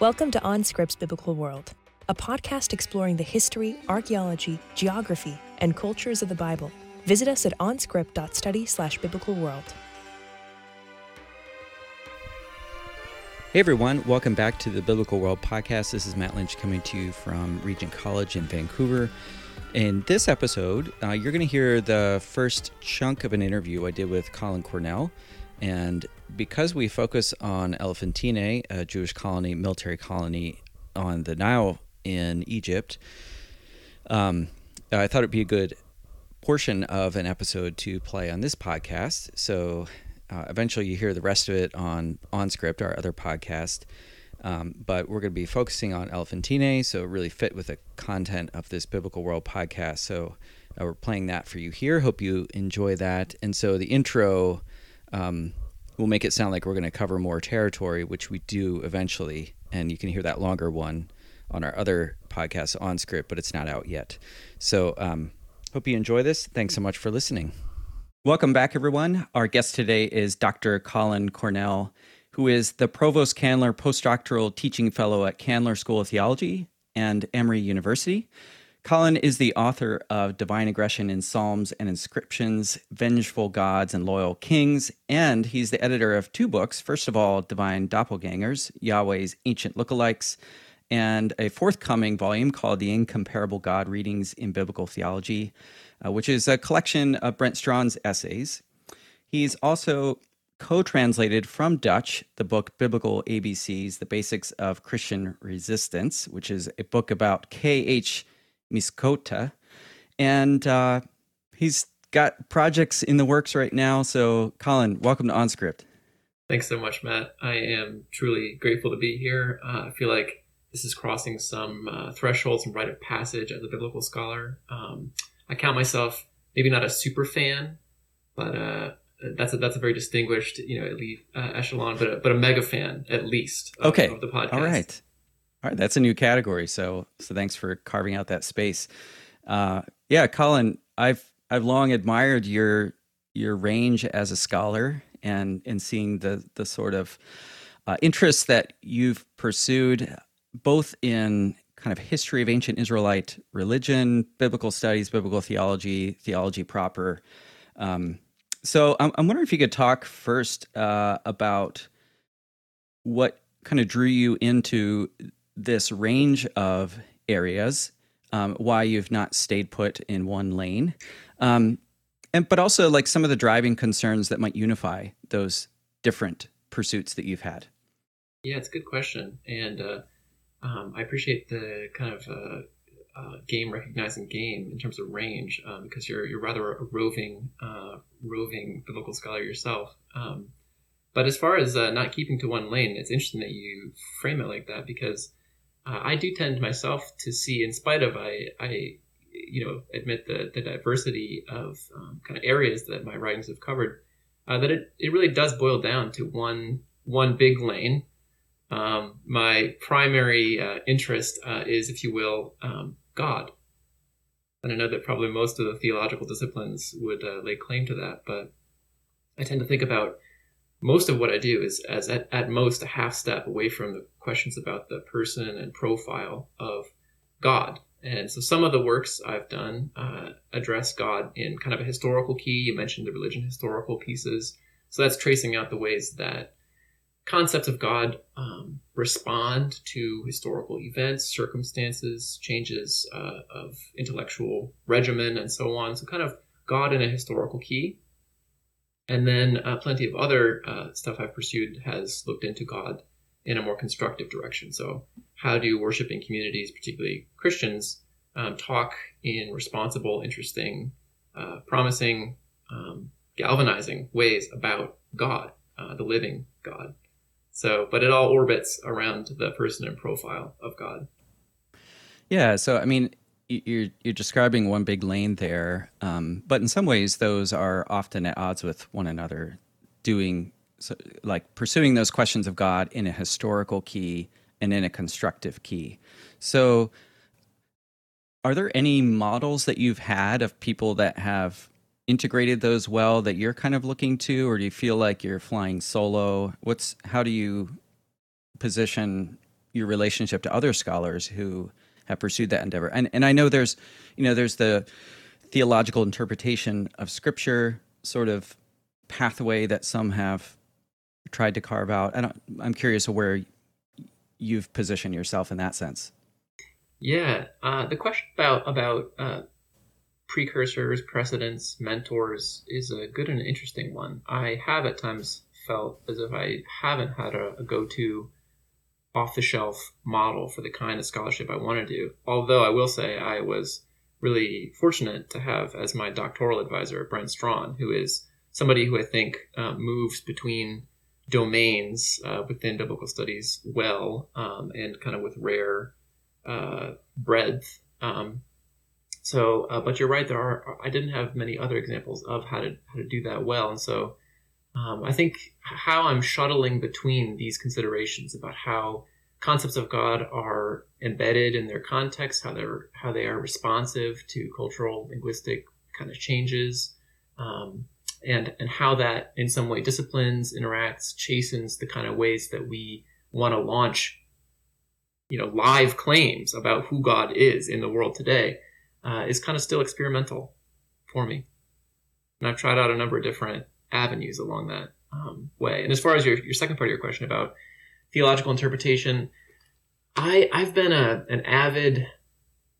Welcome to OnScript's Biblical World, a podcast exploring the history, archaeology, geography, and cultures of the Bible. Visit us at onscript.study slash biblical world. Hey everyone, welcome back to the Biblical World podcast. This is Matt Lynch coming to you from Regent College in Vancouver. In this episode, uh, you're going to hear the first chunk of an interview I did with Colin Cornell. And because we focus on Elephantine, a Jewish colony, military colony on the Nile in Egypt, um, I thought it'd be a good portion of an episode to play on this podcast. So uh, eventually you hear the rest of it on OnScript, our other podcast. Um, but we're going to be focusing on Elephantine, so it really fit with the content of this Biblical World podcast. So uh, we're playing that for you here. Hope you enjoy that. And so the intro um, will make it sound like we're going to cover more territory, which we do eventually. And you can hear that longer one on our other podcast OnScript, but it's not out yet. So um, hope you enjoy this. Thanks so much for listening. Welcome back, everyone. Our guest today is Dr. Colin Cornell, who is the Provost Candler Postdoctoral Teaching Fellow at Candler School of Theology and Emory University. Colin is the author of Divine Aggression in Psalms and Inscriptions, Vengeful Gods and Loyal Kings, and he's the editor of two books. First of all, Divine Doppelgangers, Yahweh's Ancient Lookalikes, and a forthcoming volume called The Incomparable God Readings in Biblical Theology, uh, which is a collection of Brent Strawn's essays. He's also co translated from Dutch the book Biblical ABCs, The Basics of Christian Resistance, which is a book about K.H. Miskotte, and uh, he's got projects in the works right now. So, Colin, welcome to OnScript. Thanks so much, Matt. I am truly grateful to be here. Uh, I feel like this is crossing some uh, thresholds and rite of passage as a biblical scholar. Um, I count myself maybe not a super fan, but uh, that's a, that's a very distinguished, you know, elite uh, echelon, but a, but a mega fan at least. Of, okay, of the podcast. All right. All right, that's a new category. So, so thanks for carving out that space. Uh, yeah, Colin, I've I've long admired your your range as a scholar and and seeing the the sort of uh, interests that you've pursued, both in kind of history of ancient Israelite religion, biblical studies, biblical theology, theology proper. Um, so, I'm, I'm, wondering if you could talk first uh, about what kind of drew you into this range of areas, um, why you've not stayed put in one lane, um, and but also like some of the driving concerns that might unify those different pursuits that you've had. Yeah, it's a good question, and uh, um, I appreciate the kind of uh, uh, game recognizing game in terms of range um, because you're you're rather a roving uh, roving biblical scholar yourself. Um, but as far as uh, not keeping to one lane, it's interesting that you frame it like that because uh, I do tend myself to see, in spite of I, I you know, admit the, the diversity of um, kind of areas that my writings have covered, uh, that it, it really does boil down to one one big lane. Um, my primary uh, interest uh, is, if you will, um, God. And I know that probably most of the theological disciplines would uh, lay claim to that, but I tend to think about most of what I do is as at, at most a half step away from the questions about the person and profile of God. And so some of the works I've done uh, address God in kind of a historical key. You mentioned the religion historical pieces. So that's tracing out the ways that concepts of God um, respond to historical events, circumstances, changes uh, of intellectual regimen, and so on. So kind of God in a historical key. And then uh, plenty of other uh, stuff I've pursued has looked into God in a more constructive direction. So, how do worshiping communities, particularly Christians, um, talk in responsible, interesting, uh, promising, um, galvanizing ways about God, uh, the living God? So, but it all orbits around the person and profile of God. Yeah. So, I mean, you're you're describing one big lane there, um, but in some ways those are often at odds with one another. Doing so, like pursuing those questions of God in a historical key and in a constructive key. So, are there any models that you've had of people that have integrated those well that you're kind of looking to, or do you feel like you're flying solo? What's how do you position your relationship to other scholars who have pursued that endeavor. And and I know there's, you know, there's the theological interpretation of Scripture sort of pathway that some have tried to carve out. And I'm curious where you've positioned yourself in that sense. Yeah, uh, the question about about uh, precursors, precedents, mentors is a good and interesting one. I have at times felt as if I haven't had a, a go to off the shelf model for the kind of scholarship I want to do. Although I will say I was really fortunate to have as my doctoral advisor Brent Strawn, who is somebody who I think uh, moves between domains uh, within biblical studies well um, and kind of with rare uh, breadth. Um, so, uh, but you're right. There are. I didn't have many other examples of how to how to do that well, and so um, I think how I'm shuttling between these considerations about how concepts of God are embedded in their context, how they're how they are responsive to cultural linguistic kind of changes, um, and and how that in some way disciplines, interacts, chastens the kind of ways that we want to launch, you know, live claims about who God is in the world today, uh, is kind of still experimental for me. And I've tried out a number of different avenues along that um, way. And as far as your, your second part of your question about theological interpretation, I I've been a an avid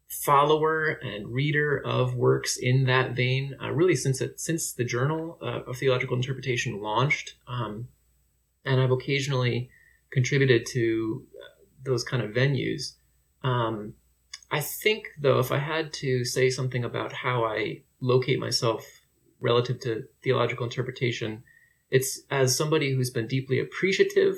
follower and reader of works in that vein uh, really since it since the Journal uh, of Theological Interpretation launched, um, and I've occasionally contributed to uh, those kind of venues. Um, I think though, if I had to say something about how I locate myself relative to theological interpretation, it's as somebody who's been deeply appreciative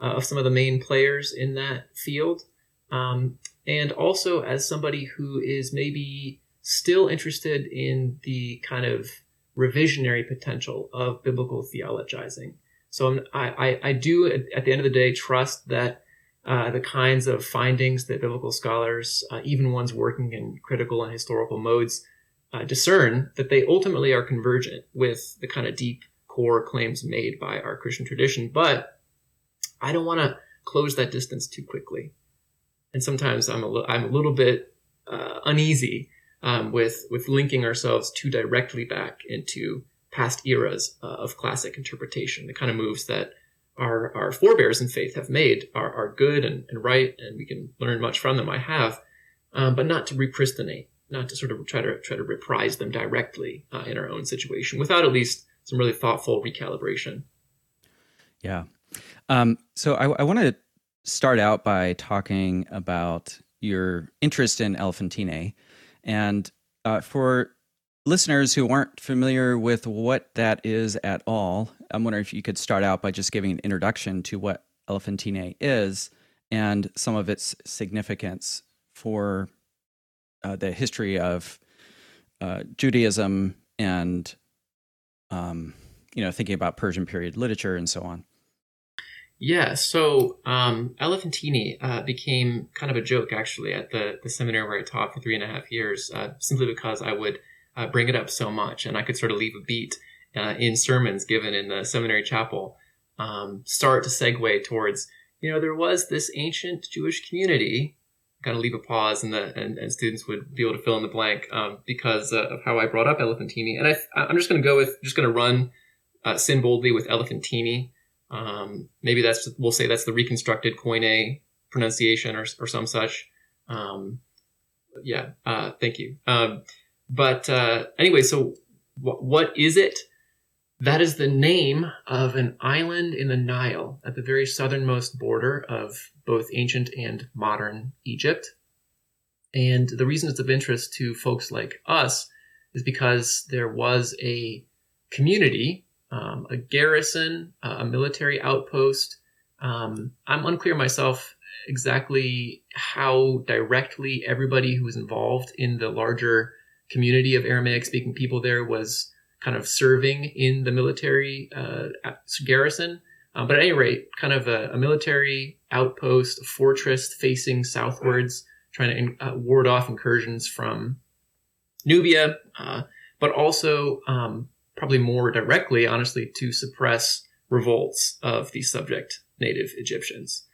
uh, of some of the main players in that field, um, and also as somebody who is maybe still interested in the kind of revisionary potential of biblical theologizing. So I, I, do, at the end of the day, trust that uh, the kinds of findings that biblical scholars, uh, even ones working in critical and historical modes, uh, discern that they ultimately are convergent with the kind of deep core claims made by our Christian tradition. But I don't want to close that distance too quickly. And sometimes I'm a, li- I'm a little bit uh, uneasy um, with, with linking ourselves too directly back into past eras uh, of classic interpretation. The kind of moves that our, our forebears in faith have made are, are good and, and right, and we can learn much from them. I have, um, but not to repristinate not to sort of try to try to reprise them directly uh, in our own situation without at least some really thoughtful recalibration. Yeah. Um, so I, I want to start out by talking about your interest in Elephantine, and uh, for listeners who aren't familiar with what that is at all, I'm wondering if you could start out by just giving an introduction to what Elephantine is and some of its significance for uh, the history of uh, Judaism and um, you know thinking about Persian period literature and so on. Yeah, so um, Elephantine uh, became kind of a joke actually at the the seminary where I taught for three and a half years, uh, simply because I would uh, bring it up so much, and I could sort of leave a beat uh, in sermons given in the seminary chapel, um, start to segue towards you know there was this ancient Jewish community kind of leave a pause and the and, and students would be able to fill in the blank um, because uh, of how I brought up Elephantine. And I, I'm just going to go with just going to run uh, sin boldly with Elephantine. Um, maybe that's we'll say that's the reconstructed Koine pronunciation or, or some such. Um, yeah, uh, thank you. Um, but uh, anyway, so w- what is it? That is the name of an island in the Nile at the very southernmost border of both ancient and modern Egypt. And the reason it's of interest to folks like us is because there was a community, um, a garrison, uh, a military outpost. Um, I'm unclear myself exactly how directly everybody who was involved in the larger community of Aramaic speaking people there was kind of serving in the military uh, garrison. Uh, but at any rate, kind of a, a, military outpost, a fortress facing southwards, trying to uh, ward off incursions from Nubia, uh, but also um, probably more directly, honestly, to suppress revolts of the subject native Egyptians.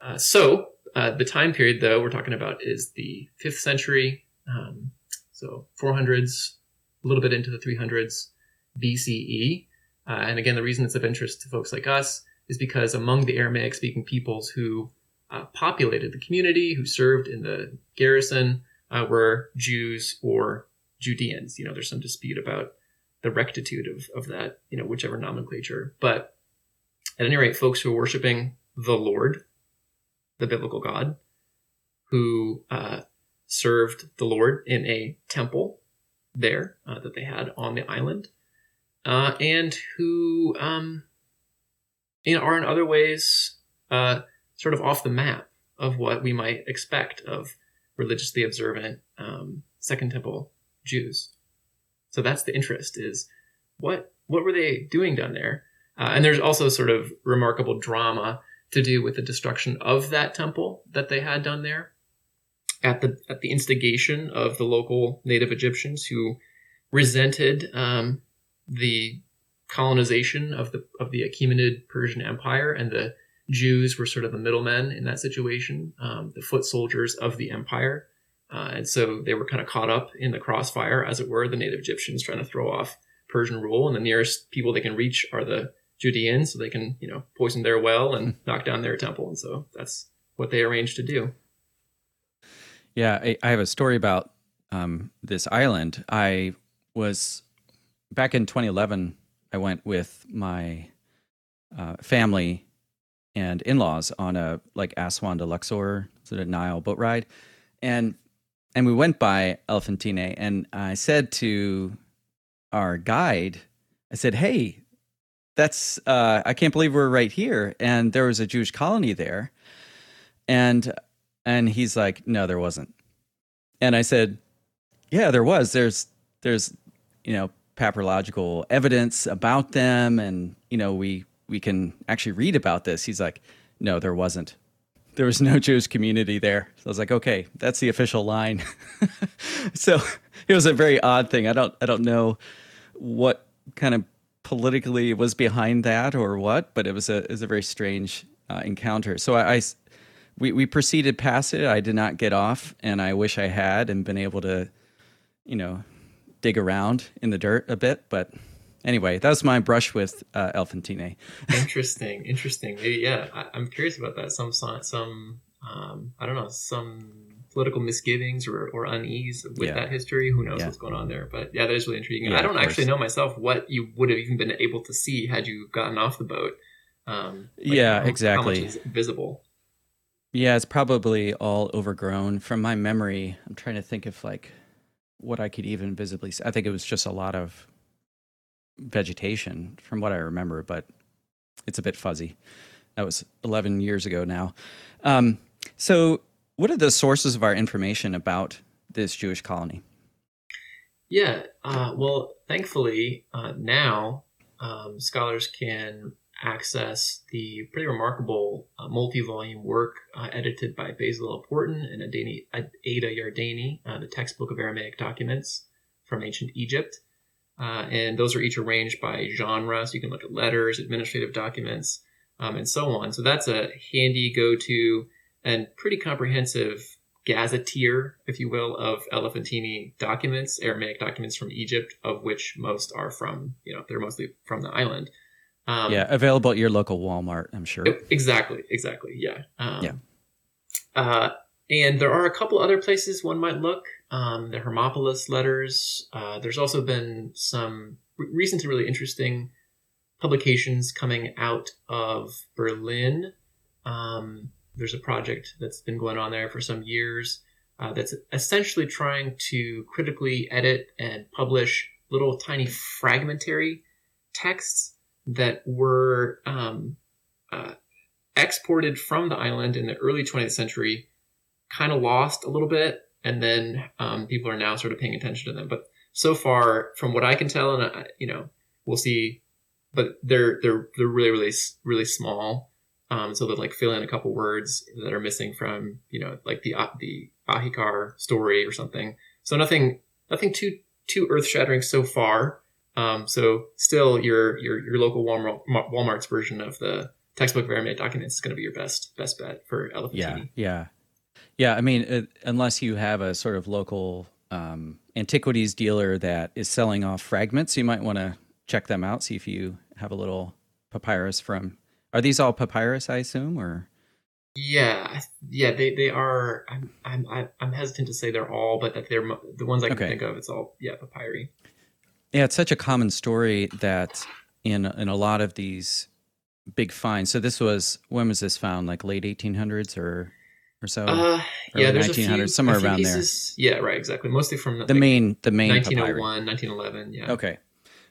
Uh, so the time period, though, we're talking about is the fifth century, um, so 400s, a little bit into the 300s BCE. Uh, and again, the reason it's of interest to folks like us is because among the Aramaic speaking peoples who uh, populated the community, who served in the garrison, uh, were Jews or Judeans. You know, there's some dispute about the rectitude of, of that, you know, whichever nomenclature. But at any rate, folks who are worshiping the Lord, the biblical God, who uh, served the Lord in a temple there uh, that they had on the island, uh, and who um, you know are in other ways uh, sort of off the map of what we might expect of religiously observant um, Second Temple Jews. So that's the interest: is what what were they doing down there? Uh, and there's also sort of remarkable drama to do with the destruction of that temple that they had done there at the at the instigation of the local native Egyptians who resented um, the colonization of the of the Achaemenid Persian Empire, and the Jews were sort of the middlemen in that situation, um, the foot soldiers of the empire, uh, and so they were kind of caught up in the crossfire, as it were, the native Egyptians trying to throw off Persian rule, and the nearest people they can reach are the Judeans, so they can you know poison their well and knock down their temple, and so that's what they arranged to do. Yeah, I, I have a story about um, this island. I was back in 2011. I went with my uh, family and in-laws on a like Aswan to Luxor sort of Nile boat ride, and and we went by Elephantine, and I said to our guide, I said, "Hey, that's uh, I can't believe we're right here." And there was a Jewish colony there, and and he's like, "No, there wasn't." And I said, "Yeah, there was. There's there's you know papyrological evidence about them, and you know we we can actually read about this." He's like, "No, there wasn't. There was no Jewish community there." So I was like, "Okay, that's the official line." so it was a very odd thing. I don't I don't know what kind of politically was behind that or what, but it was a it was a very strange uh, encounter. So I, I we we proceeded past it. I did not get off, and I wish I had and been able to, you know, dig around in the dirt a bit. But anyway, that was my brush with uh, Elephantine. interesting, interesting. Maybe, yeah, I, am curious about that. Some some um, I don't know some political misgivings or, or unease with yeah. that history. Who knows yeah. what's going on there? But yeah, that is really intriguing. Yeah, I don't actually know myself what you would have even been able to see had you gotten off the boat. Um, like yeah, how, exactly. How much is visible? Yeah, it's probably all overgrown. From my memory, I'm trying to think of like what I could even visibly see. I think it was just a lot of vegetation from what I remember, but it's a bit fuzzy. That was 11 years ago now. Um, so, what are the sources of our information about this Jewish colony? Yeah, uh, well, thankfully, uh, now um, scholars can access the pretty remarkable uh, multi-volume work uh, edited by Basil Porten and Adani, Ada Yardeni, uh, the textbook of Aramaic documents from ancient Egypt. Uh, and those are each arranged by genre, so you can look at letters, administrative documents, um, and so on. So that's a handy go-to and pretty comprehensive gazetteer, if you will, of Elephantine documents, Aramaic documents from Egypt, of which most are from, you know, they're mostly from the island. Um, yeah, available at your local Walmart, I'm sure. Exactly, exactly. Yeah. Um, yeah. Uh, and there are a couple other places one might look. Um, the Hermopolis letters. Uh, there's also been some re- recent and really interesting publications coming out of Berlin. Um, there's a project that's been going on there for some years uh, that's essentially trying to critically edit and publish little tiny fragmentary texts that were um, uh, exported from the island in the early 20th century, kind of lost a little bit, and then um, people are now sort of paying attention to them. But so far, from what I can tell, and you know, we'll see, but they're they're they're really really really small. Um, so they like fill in a couple words that are missing from you know like the the Ahikar story or something. So nothing nothing too too earth shattering so far. Um, so still your, your, your local Walmart, Walmart's version of the, textbook variant documents is going to be your best best bet for Elephantini. Yeah, yeah, yeah. I mean, uh, unless you have a sort of local um, antiquities dealer that is selling off fragments, you might want to check them out. See if you have a little papyrus from. Are these all papyrus? I assume, or yeah, yeah, they, they are. I'm I'm I'm hesitant to say they're all, but that they're the ones I can okay. think of. It's all yeah, papyri. Yeah, it's such a common story that in in a lot of these big finds. So this was when was this found? Like late 1800s or or so? Uh, yeah, there's 1900s, a few, somewhere around pieces. there. Yeah, right, exactly. Mostly from the like main the main 1901, 1911. Yeah. Okay,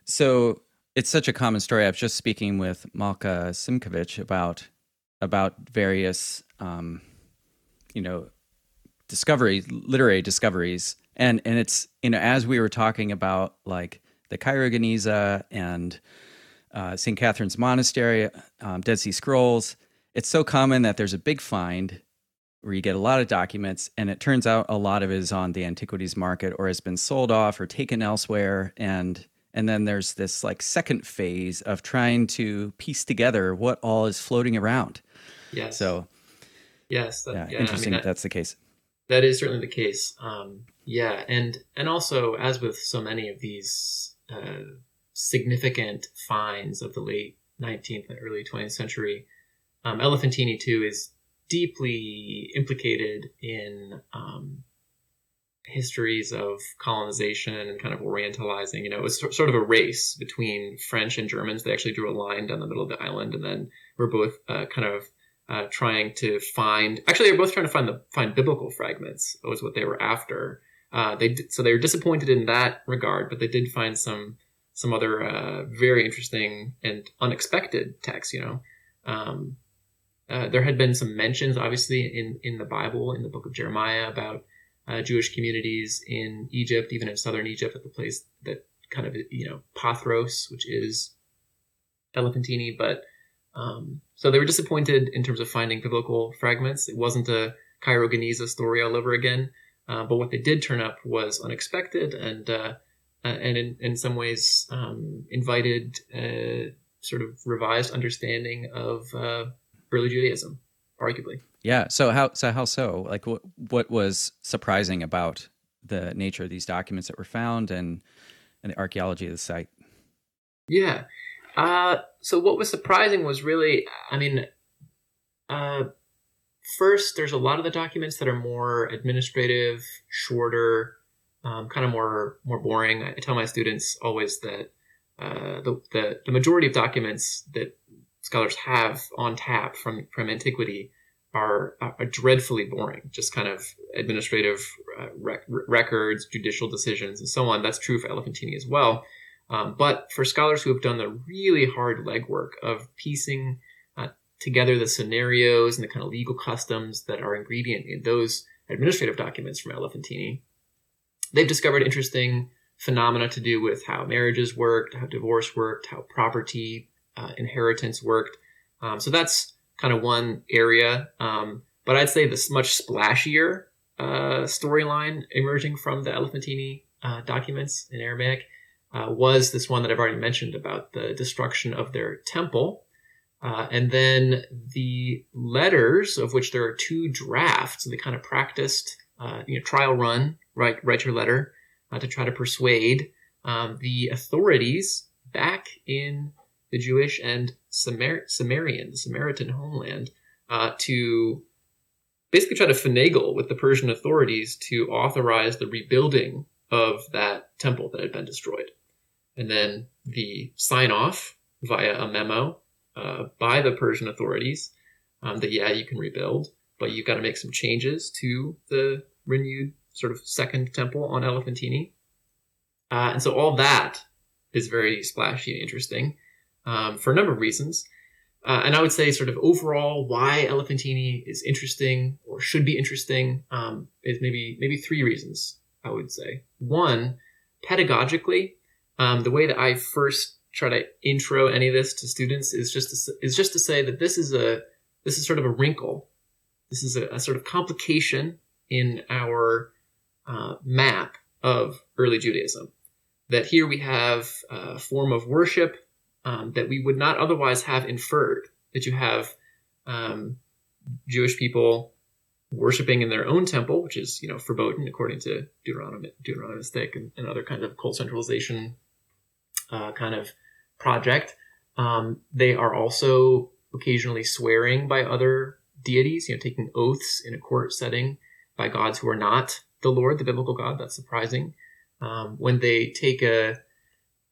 so it's such a common story. I was just speaking with Malka Simkovich about about various, um, you know, discoveries, literary discoveries, and and it's you know as we were talking about like the Cairo Geniza and uh, St. Catherine's Monastery, um, Dead Sea Scrolls. It's so common that there's a big find where you get a lot of documents, and it turns out a lot of it is on the antiquities market or has been sold off or taken elsewhere, and and then there's this like second phase of trying to piece together what all is floating around. Yes. So, yes, that, yeah, yeah, interesting. I mean, that, that's the case. That is certainly the case. Um, yeah, and and also as with so many of these uh, significant finds of the late 19th and early 20th century, um, Elephantini too is deeply implicated in um, histories of colonization and kind of orientalizing. You know, it was sort of a race between French and Germans. They actually drew a line down the middle of the island, and then were both uh, kind of uh, trying to find. Actually, they were both trying to find the find biblical fragments. Was what they were after. Uh, they so they were disappointed in that regard, but they did find some some other uh, very interesting and unexpected texts. You know, um, uh, there had been some mentions, obviously, in in the Bible, in the book of Jeremiah, about uh, Jewish communities in Egypt, even in southern Egypt, at the place that kind of you know Pathros, which is Elephantini, but um, so they were disappointed in terms of finding biblical fragments. It wasn't a Cairo Geniza story all over again, uh, but what they did turn up was unexpected and uh, uh and in, in some ways um, invited a uh, sort of revised understanding of uh, early Judaism, arguably. Yeah. So how so how so? Like what what was surprising about the nature of these documents that were found and and the archaeology of the site? Yeah. Uh, so what was surprising was really, I mean, uh, first there's a lot of the documents that are more administrative, shorter, um, kind of more more boring. I tell my students always that uh, the, the the majority of documents that scholars have on tap from from antiquity are, are dreadfully boring. Just kind of administrative uh, rec- records, judicial decisions, and so on. That's true for Elephantini as well. Um, but for scholars who have done the really hard legwork of piecing together the scenarios and the kind of legal customs that are ingredient in those administrative documents from Elephantini, they've discovered interesting phenomena to do with how marriages worked, how divorce worked, how property uh, inheritance worked. Um, so that's kind of one area. Um, but I'd say this much splashier uh, storyline emerging from the Elephantini uh, documents in Aramaic uh, was this one that I've already mentioned about the destruction of their temple. Uh, and then the letters, of which there are two drafts, they kind of practiced, uh, you know, trial run, write, write your letter uh, to try to persuade um, the authorities back in the Jewish and Samar- Samarian, Samaritan homeland, uh, to basically try to finagle with the Persian authorities to authorize the rebuilding of that temple that had been destroyed. And then the sign off via a memo uh, by the Persian authorities um, that yeah, you can rebuild, but you've got to make some changes to the renewed sort of second temple on Elephantini. Uh, and so all that is very splashy and interesting um, for a number of reasons. Uh, and I would say, sort of overall, why Elephantini is interesting or should be interesting um, is maybe maybe three reasons. I would say one, pedagogically, um, the way that I first try to intro any of this to students is just to, is just to say that this is a this is sort of a wrinkle. This is a, a sort of complication in our uh, map of early Judaism. That here we have a form of worship um, that we would not otherwise have inferred that you have um, Jewish people worshiping in their own temple, which is you know verboten according to Deuteronomy, Deuteronomistic and, and other kinds of cult centralization uh, kind of project. Um, they are also occasionally swearing by other deities, you know, taking oaths in a court setting by gods who are not the Lord, the biblical God. That's surprising. Um, when they take a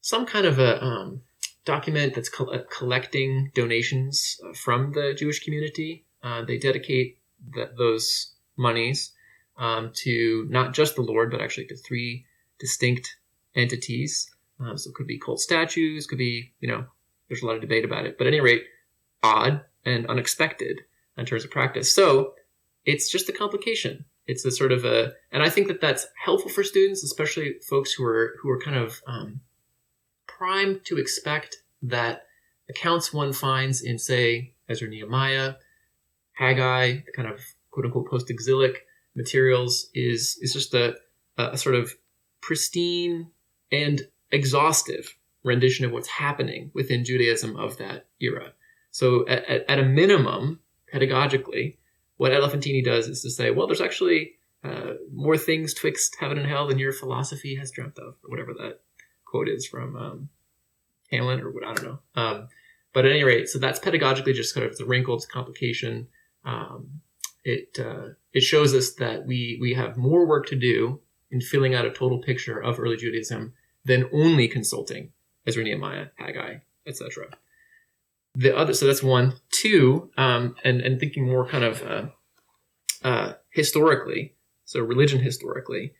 some kind of a um, document that's co- uh, collecting donations uh, from the Jewish community, uh, they dedicate the, those monies um, to not just the Lord, but actually to three distinct entities. Um, so it could be cult statues, could be, you know, there's a lot of debate about it. But at any rate, odd and unexpected in terms of practice. So it's just a complication. It's a sort of a, and I think that that's helpful for students, especially folks who are who are kind of um, primed to expect that accounts one finds in, say, Ezra Nehemiah, Haggai, the kind of quote unquote post exilic materials is is just a, a sort of pristine and exhaustive rendition of what's happening within Judaism of that era. So at, at, at a minimum, pedagogically, what Elephantini does is to say, well, there's actually uh, more things twixt heaven and hell than your philosophy has dreamt of, or whatever that quote is from um, Hamlet, or what I don't know. Um, but at any rate, so that's pedagogically just kind of the wrinkle, it's complication. Um, it uh, it shows us that we we have more work to do in filling out a total picture of early Judaism than only consulting Ezra Nehemiah, Haggai, etc. The other, so that's one. Two, um, and and thinking more kind of uh, uh, historically, so religion historically.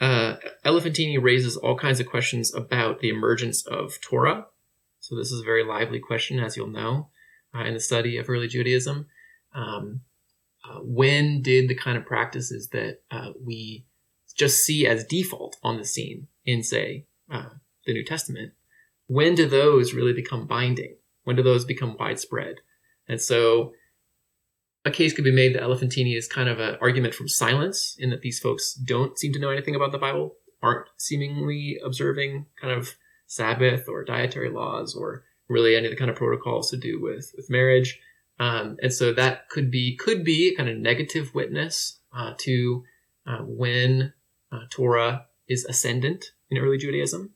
Uh, Elephantini raises all kinds of questions about the emergence of Torah. So this is a very lively question, as you'll know, uh, in the study of early Judaism. Um, uh, when did the kind of practices that uh, we just see as default on the scene in, say, uh, the New Testament, when do those really become binding? When do those become widespread? And so a case could be made that Elephantini is kind of an argument from silence in that these folks don't seem to know anything about the Bible, aren't seemingly observing kind of Sabbath or dietary laws or really any of the kind of protocols to do with, with marriage. Um, and so that could be could be a kind of negative witness uh, to uh, when uh, Torah is ascendant in early Judaism.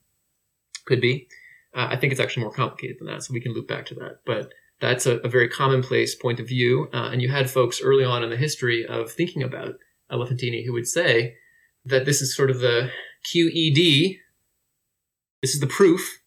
Could be. Uh, I think it's actually more complicated than that, so we can loop back to that. But that's a, a very commonplace point of view. Uh, and you had folks early on in the history of thinking about Elephantini who would say that this is sort of the QED. This is the proof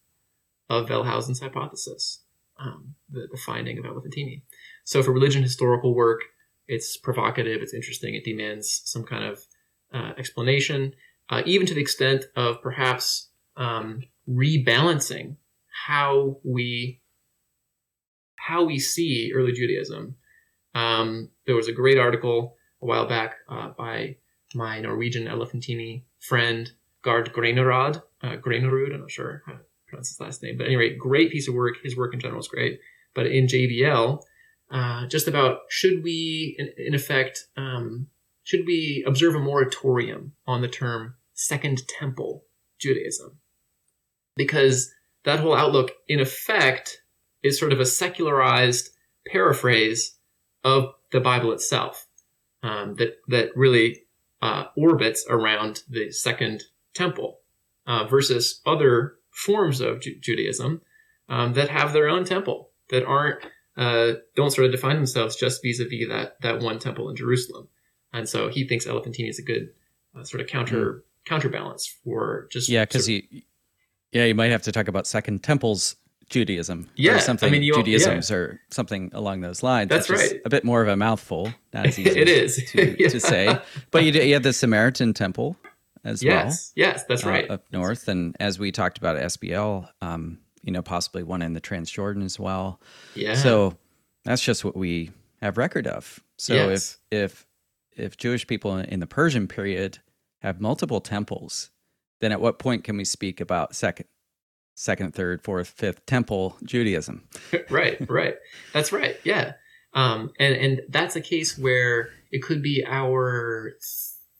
of Wellhausen's hypothesis, um, the, the finding of Elephantini. So for religion historical work, it's provocative, it's interesting, it demands some kind of uh, explanation, uh, even to the extent of perhaps um, rebalancing how we how we see early Judaism. Um, there was a great article a while back uh, by my Norwegian Elephantini friend Gard Granerud. Uh, I'm not sure how to pronounce his last name, but anyway, great piece of work. His work in general is great. But in JBL, uh, just about should we, in, in effect, um, should we observe a moratorium on the term Second Temple Judaism? Because that whole outlook, in effect, is sort of a secularized paraphrase of the Bible itself um, that that really uh, orbits around the Second Temple uh, versus other forms of Ju- Judaism um, that have their own temple that aren't uh, don't sort of define themselves just vis-a-vis that that one temple in Jerusalem. And so he thinks Elephantine is a good uh, sort of counter. Counterbalance for just yeah, because you yeah you might have to talk about Second Temple's Judaism yeah, or something I mean, you, Judaisms yeah. or something along those lines. That's right. A bit more of a mouthful, not as easy it is to, yeah. to say. But you, you have the Samaritan Temple as yes. well. Yes, yes, that's uh, right. up north, and as we talked about at SBL, um, you know, possibly one in the Transjordan as well. Yeah. So that's just what we have record of. So Yes. if if if Jewish people in the Persian period have multiple temples, then at what point can we speak about second, second, third, fourth, fifth temple Judaism? right, right. That's right. Yeah. Um, and and that's a case where it could be our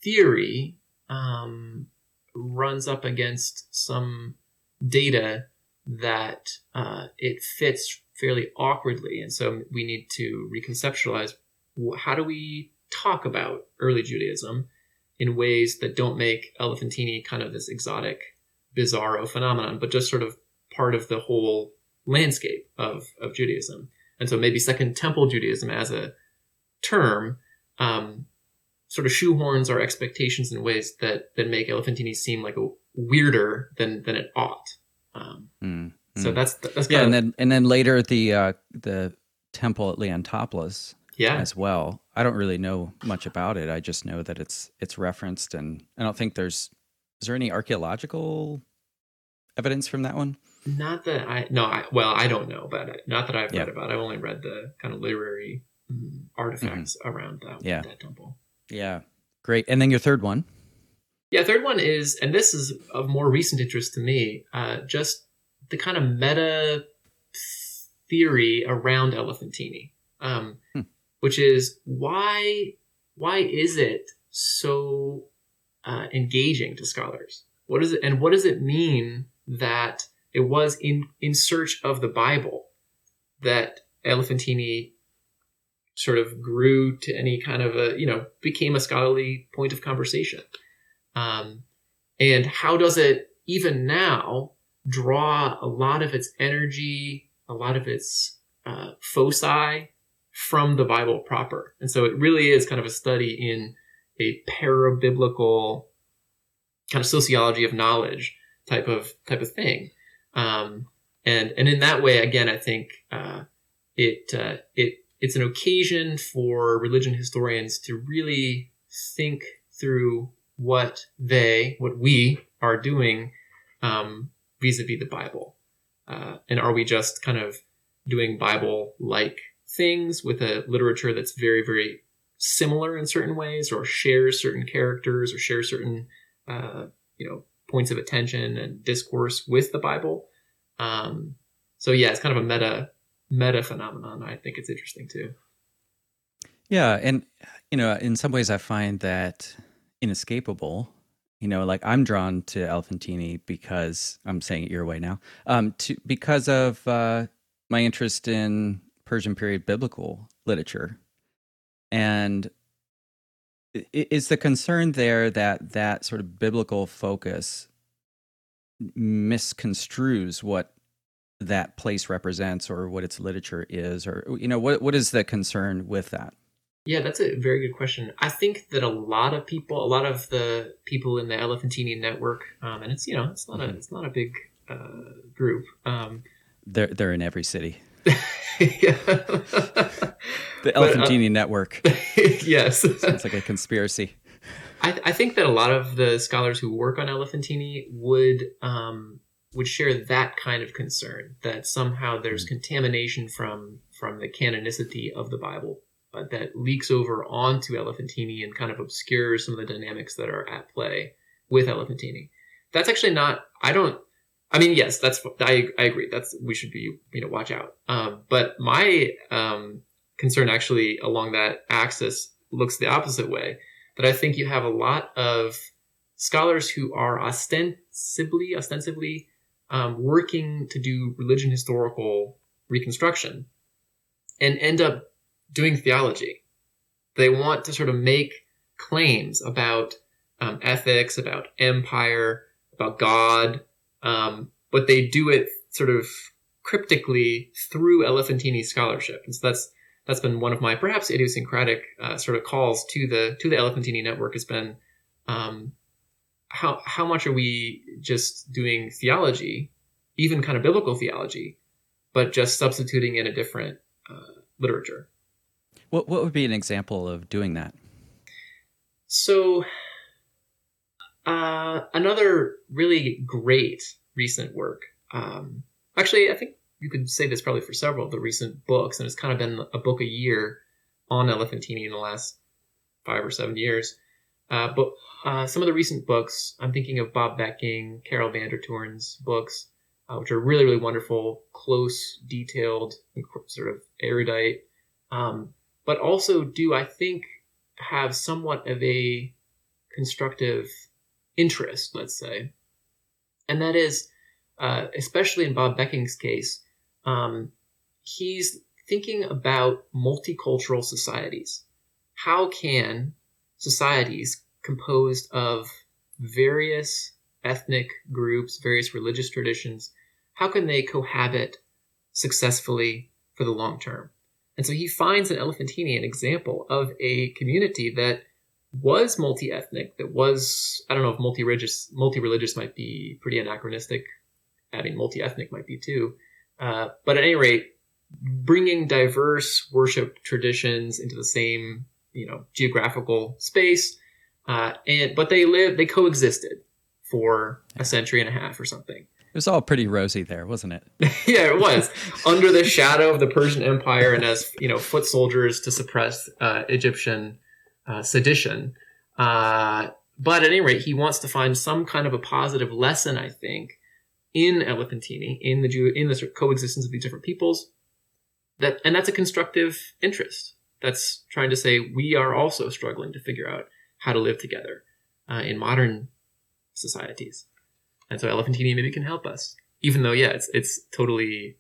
theory um, runs up against some data that uh, it fits fairly awkwardly, and so we need to reconceptualize how do we talk about early Judaism in ways that don't make Elephantini kind of this exotic, bizarro phenomenon, but just sort of part of the whole landscape of, of Judaism. And so maybe Second Temple Judaism as a term um, sort of shoehorns our expectations in ways that that make Elephantini seem like a weirder than than it ought. Um, mm, mm. So that's that's yeah, and then and then later the uh, the temple at Leontopolis, yeah, as well. I don't really know much about it. I just know that it's it's referenced, and I don't think there's is there any archaeological evidence from that one? Not that I no, I, well, I don't know about it. Not that I've yeah. read about. I've only read the kind of literary um, artifacts mm-hmm. around that yeah. that temple. Yeah, great. And then your third one. Yeah, third one is, and this is of more recent interest to me, uh, just the kind of meta theory around Elephantini, um, hmm. Which is why why is it so uh, engaging to scholars? What is it, and what does it mean that it was in in search of the Bible that Elephantini sort of grew to any kind of a you know became a scholarly point of conversation um, and how does it even now draw a lot of its energy a lot of its uh, foci from the bible proper and so it really is kind of a study in a parabiblical kind of sociology of knowledge type of type of thing um, and and in that way again i think uh, it uh, it it's an occasion for religion historians to really think through what they, what we are doing um, vis-a-vis the Bible. Uh, and are we just kind of doing Bible-like things with a literature that's very, very similar in certain ways, or shares certain characters, or shares certain, uh, you know, points of attention and discourse with the Bible? Um, so yeah, it's kind of a meta meta phenomenon. I think it's interesting too. Yeah, and you know, in some ways, I find that inescapable. You know, like I'm drawn to Elephantini because I'm saying it your way now. Um, to because of uh, my interest in Persian period biblical literature, and is the concern there that that sort of biblical focus misconstrues what that place represents or what its literature is? Or you know what what is the concern with that? Yeah that's a very good question. I think that a lot of people a lot of the people in the elephantini network um, and it's you know it's not mm-hmm. a it's not a big uh, group um, they're they're in every city yeah. the elephantini uh, network yes sounds like a conspiracy I, I, think that a lot of the scholars who work on elephantini would um, would share that kind of concern that somehow there's mm-hmm. contamination from from the canonicity of the Bible uh, that leaks over onto Elephantini and kind of obscures some of the dynamics that are at play with Elephantini. That's actually not. I don't. I mean, yes, that's. I, I agree. That's we should be you know watch out. Um, but my um, concern actually along that axis looks the opposite way. That I think you have a lot of scholars who are ostensibly ostensibly um, working to do religion historical reconstruction and end up doing theology. They want to sort of make claims about um, ethics, about empire, about God, um, but they do it sort of cryptically through Elephantini scholarship. And so that's that's been one of my perhaps idiosyncratic uh, sort of calls to the to the Elephantini network has been um, how how much are we just doing theology, even kind of biblical theology, but just substituting in a different uh, literature? What what would be an example of doing that? So, uh, another really great recent work. Um, actually, I think you could say this probably for several of the recent books, and it's kind of been a book a year on Elephantini in the last five or seven years. Uh, but uh, some of the recent books, I'm thinking of Bob Becking, Karel van der Toorn's books, uh, which are really, really wonderful, close, detailed, sort of erudite, um, but also do, I think, have somewhat of a constructive interest, let's say. And that is, uh, especially in Bob Becking's case, um, he's thinking about multicultural societies. How can societies composed of various ethnic groups, various religious traditions, how can they cohabit successfully for the long term? And so he finds in Elephantine an example of a community that was multi-ethnic, that was, I don't know if multi-religious, multi-religious might be pretty anachronistic. I mean, multi-ethnic might be too. Uh, but at any rate, bringing diverse worship traditions into the same, you know, geographical space. Uh, and, but they lived, they coexisted for a century and a half or something. It was all pretty rosy there, wasn't it? yeah, it was under the shadow of the Persian Empire and as you know foot soldiers to suppress uh, Egyptian uh, sedition. Uh, but at any rate, he wants to find some kind of a positive lesson, I think, in Elephantine, in the Jew, in the coexistence of these different peoples. That and that's a constructive interest. That's trying to say we are also struggling to figure out how to live together uh, in modern societies. And so Elephantine maybe can help us, even though yeah, it's it's totally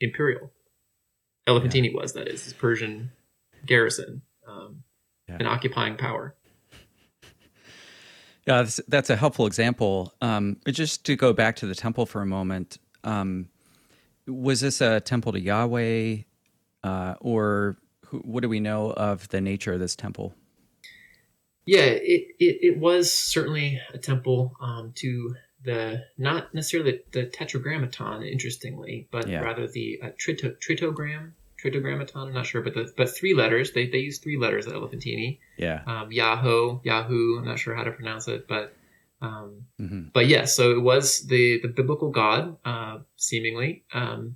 imperial. Elephantine yeah. was that is his Persian garrison, um, yeah. an occupying power. Yeah, that's, that's a helpful example. Um, just to go back to the temple for a moment, um, was this a temple to Yahweh, uh, or who, what do we know of the nature of this temple? Yeah, it, it, it was certainly a temple um, to the not necessarily the, the tetragrammaton, interestingly, but yeah. rather the uh, trito, tritogram, tritogrammaton. I'm not sure, but the but three letters. They they use three letters at Elephantine. Yeah. Um, Yahoo, Yahoo. I'm not sure how to pronounce it, but um, mm-hmm. but yes. Yeah, so it was the the biblical god, uh, seemingly, um,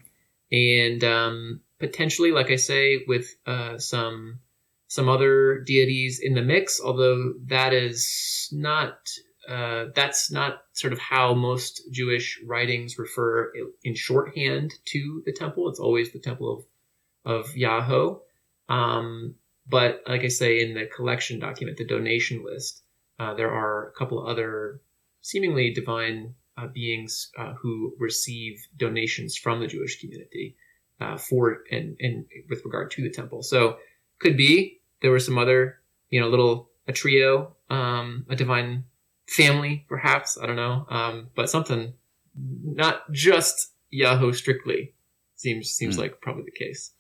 and um, potentially, like I say, with uh, some some other deities in the mix. Although that is not uh, that's not sort of how most Jewish writings refer in shorthand to the temple. It's always the temple of, of Yahoo. Um, but like I say, in the collection document, the donation list, uh, there are a couple other seemingly divine uh, beings uh, who receive donations from the Jewish community uh, for and, and with regard to the temple. So could be there were some other, you know, little a trio, um, a divine family, perhaps. I don't know. Um, but something not just Yahoo strictly seems seems mm. like probably the case.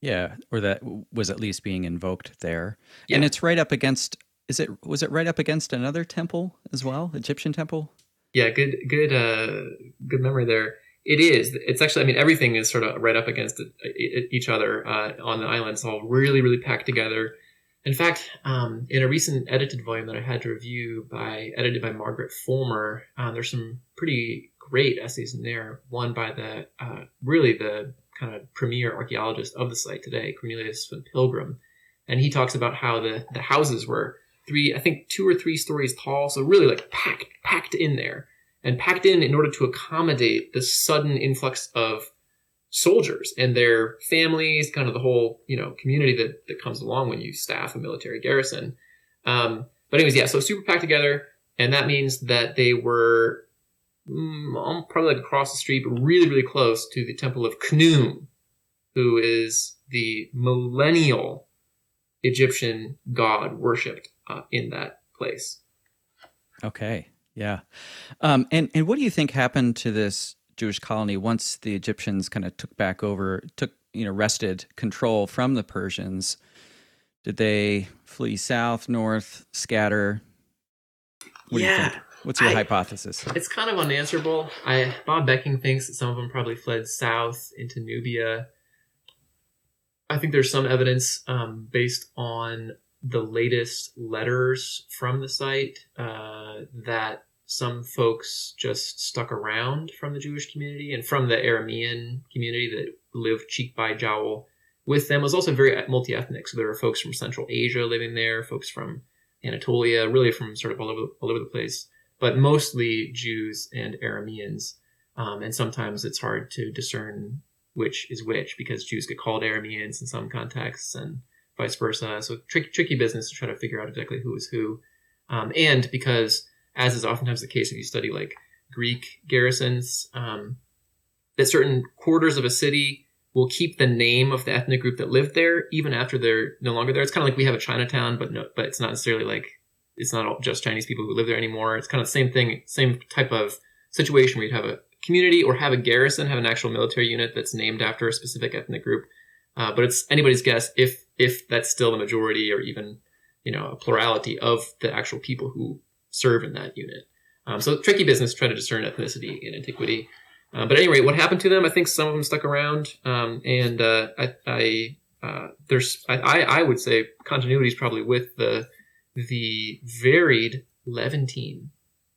Yeah, or that was at least being invoked there. Yeah. And it's right up against is it was it right up against another temple as well, Egyptian temple? Yeah, good good uh good memory there. It is. It's actually I mean everything is sort of right up against each other uh, on the island. It's all really really packed together. In fact, um, in a recent edited volume that I had to review by edited by Margaretha Folmer, uh, there's some pretty great essays in there. One by the uh, really the kind of premier archaeologist of the site today, Cornelius von Pilgrim, and he talks about how the the houses were three, I think two or three stories tall, so really like packed packed in there, and packed in in order to accommodate the sudden influx of soldiers and their families, kind of the whole you know community that that comes along when you staff a military garrison. Um, but anyways, yeah, so super packed together, and that means that they were mm, probably like across the street, but really really close to the temple of Khnum, who is the millennial Egyptian god worshipped uh, in that place. Okay, yeah, um, and and what do you think happened to this Jewish colony once the Egyptians kind of took back over, took you know wrested control from the Persians. Did they flee south, north, scatter? What yeah. Do you think? What's your I, hypothesis? It's kind of unanswerable. I Bob Becking thinks that some of them probably fled south into Nubia. I think there's some evidence um, based on the latest letters from the site uh, that some folks just stuck around from the Jewish community and from the Aramean community that lived cheek by jowl with them. It was also very multi ethnic. So there were folks from Central Asia living there, folks from Anatolia, really from sort of all over, all over the place, but mostly Jews and Arameans. Um, and sometimes it's hard to discern which is which because Jews get called Arameans in some contexts and vice versa. So tricky, tricky business to try to figure out exactly who is who. Um, and because as is oftentimes the case if you study like Greek garrisons, um, that certain quarters of a city will keep the name of the ethnic group that lived there even after they're no longer there. It's kind of like we have a Chinatown, but no, but it's not necessarily like it's not just Chinese people who live there anymore. It's kind of the same thing, same type of situation where you'd have a community or have a garrison, have an actual military unit that's named after a specific ethnic group. Uh, but it's anybody's guess if if that's still the majority or even you know a plurality of the actual people who serve in that unit. Um, so tricky business trying to discern ethnicity in antiquity. Uh, but anyway, what happened to them? I think some of them stuck around, um, and uh, I, I uh, there's I, I would say continuity is probably with the the varied Levantine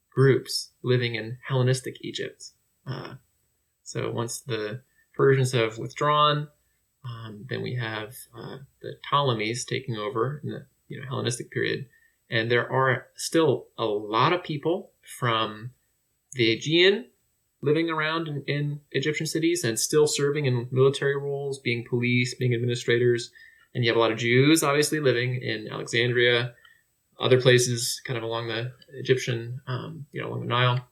groups living in Hellenistic Egypt. Uh, so once the Persians have withdrawn, um, then we have uh, the Ptolemies taking over in the you know Hellenistic period, and there are still a lot of people from the Aegean living around in, in, Egyptian cities and still serving in military roles, being police, being administrators. And you have a lot of Jews, obviously, living in Alexandria, other places kind of along the Egyptian, um, you know, along the Nile,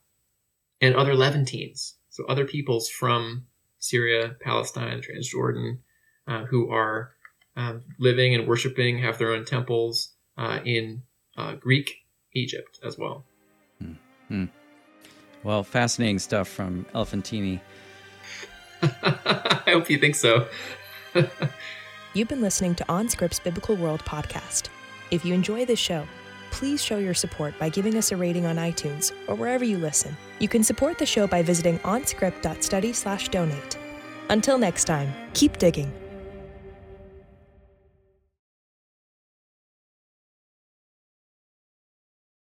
and other Levantines. So other peoples from Syria, Palestine, Transjordan, uh, who are um, living and worshiping, have their own temples uh, in uh, Greek Egypt as well. Hmm. Well, fascinating stuff from Elephantine. I hope you think so. You've been listening to OnScript's Biblical World podcast. If you enjoy this show, please show your support by giving us a rating on iTunes or wherever you listen. You can support the show by visiting onscript.study/donate. Until next time, keep digging.